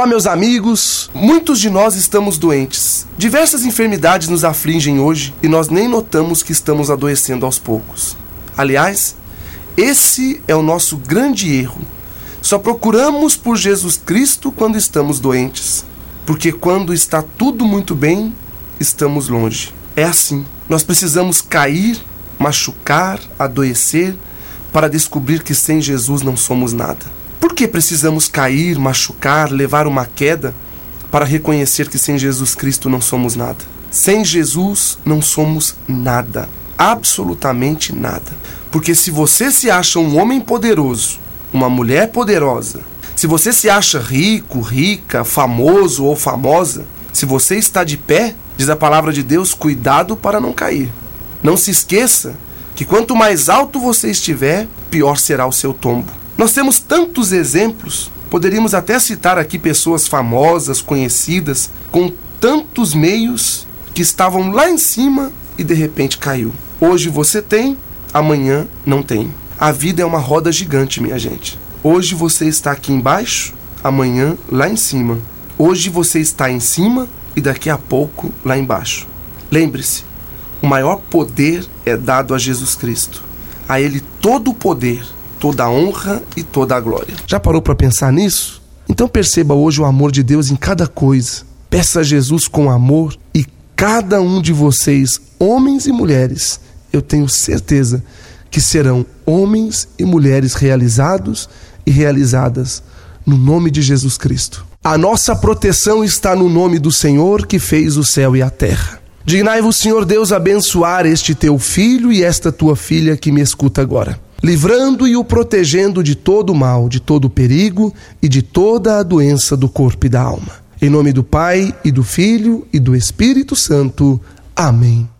Olá, meus amigos. Muitos de nós estamos doentes. Diversas enfermidades nos afligem hoje e nós nem notamos que estamos adoecendo aos poucos. Aliás, esse é o nosso grande erro. Só procuramos por Jesus Cristo quando estamos doentes, porque quando está tudo muito bem, estamos longe. É assim. Nós precisamos cair, machucar, adoecer para descobrir que sem Jesus não somos nada. Por que precisamos cair, machucar, levar uma queda para reconhecer que sem Jesus Cristo não somos nada? Sem Jesus não somos nada, absolutamente nada. Porque se você se acha um homem poderoso, uma mulher poderosa, se você se acha rico, rica, famoso ou famosa, se você está de pé, diz a palavra de Deus, cuidado para não cair. Não se esqueça que quanto mais alto você estiver, pior será o seu tombo. Nós temos tantos exemplos, poderíamos até citar aqui pessoas famosas, conhecidas, com tantos meios que estavam lá em cima e de repente caiu. Hoje você tem, amanhã não tem. A vida é uma roda gigante, minha gente. Hoje você está aqui embaixo, amanhã lá em cima. Hoje você está em cima e daqui a pouco lá embaixo. Lembre-se, o maior poder é dado a Jesus Cristo. A Ele todo o poder toda a honra e toda a glória. Já parou para pensar nisso? Então perceba hoje o amor de Deus em cada coisa. Peça a Jesus com amor e cada um de vocês, homens e mulheres, eu tenho certeza que serão homens e mulheres realizados e realizadas no nome de Jesus Cristo. A nossa proteção está no nome do Senhor que fez o céu e a terra. Dignai-vos, Senhor Deus, abençoar este teu filho e esta tua filha que me escuta agora livrando e o protegendo de todo o mal, de todo o perigo e de toda a doença do corpo e da alma. Em nome do Pai, e do Filho, e do Espírito Santo. Amém.